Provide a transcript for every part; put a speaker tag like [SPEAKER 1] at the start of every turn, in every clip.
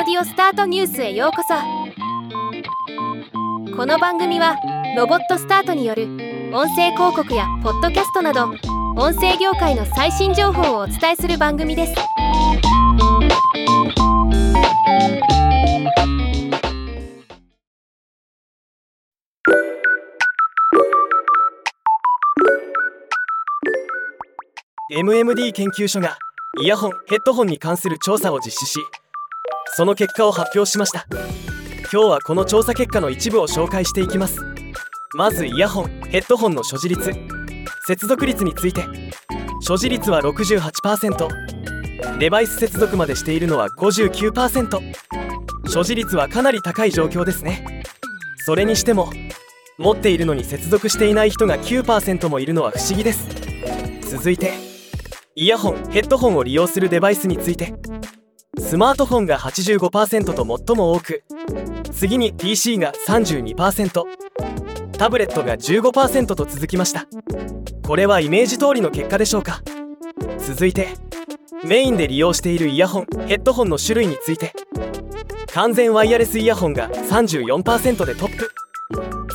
[SPEAKER 1] オスタートニュースへようこそ。この番組はロボットスタートによる音声広告やポッドキャストなど音声業界の最新情報をお伝えする番組です「
[SPEAKER 2] MMD 研究所がイヤホンヘッドホンに関する調査を実施しその結果を発表しました。今日はこの調査結果の一部を紹介していきます。まずイヤホンヘッドホンの所持率。接続率について。所持率は68%デバイス接続までしているのは59%所持率はかなり高い状況ですね。それにしても持っているのに接続していない人が9%もいるのは不思議です。続いてイヤホンヘッドホンを利用するデバイスについて。スマートフォンが85%と最も多く次に PC が32%タブレットが15%と続きました。これはイメージ通りの結果でしょうか。続いてメインで利用しているイヤホンヘッドホンの種類について完全ワイヤレスイヤホンが34%でトップ。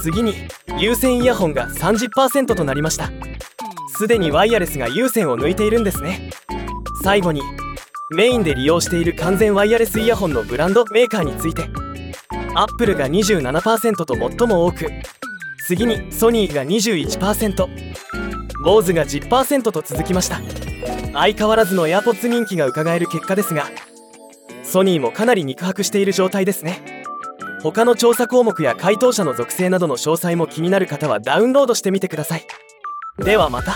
[SPEAKER 2] 次に有線イヤホンが30%となりました。すでにワイヤレスが有線を抜いているんですね。最後にメインで利用している完全ワイヤレスイヤホンのブランドメーカーについて。アップルが27%と最も多く。次にソニーが21%坊主が10%と続きました。相変わらずの AirPods 人気が伺える結果ですがソニーもかなり肉薄している状態ですね。他の調査項目や回答者の属性などの詳細も気になる方はダウンロードしてみてください。ではまた。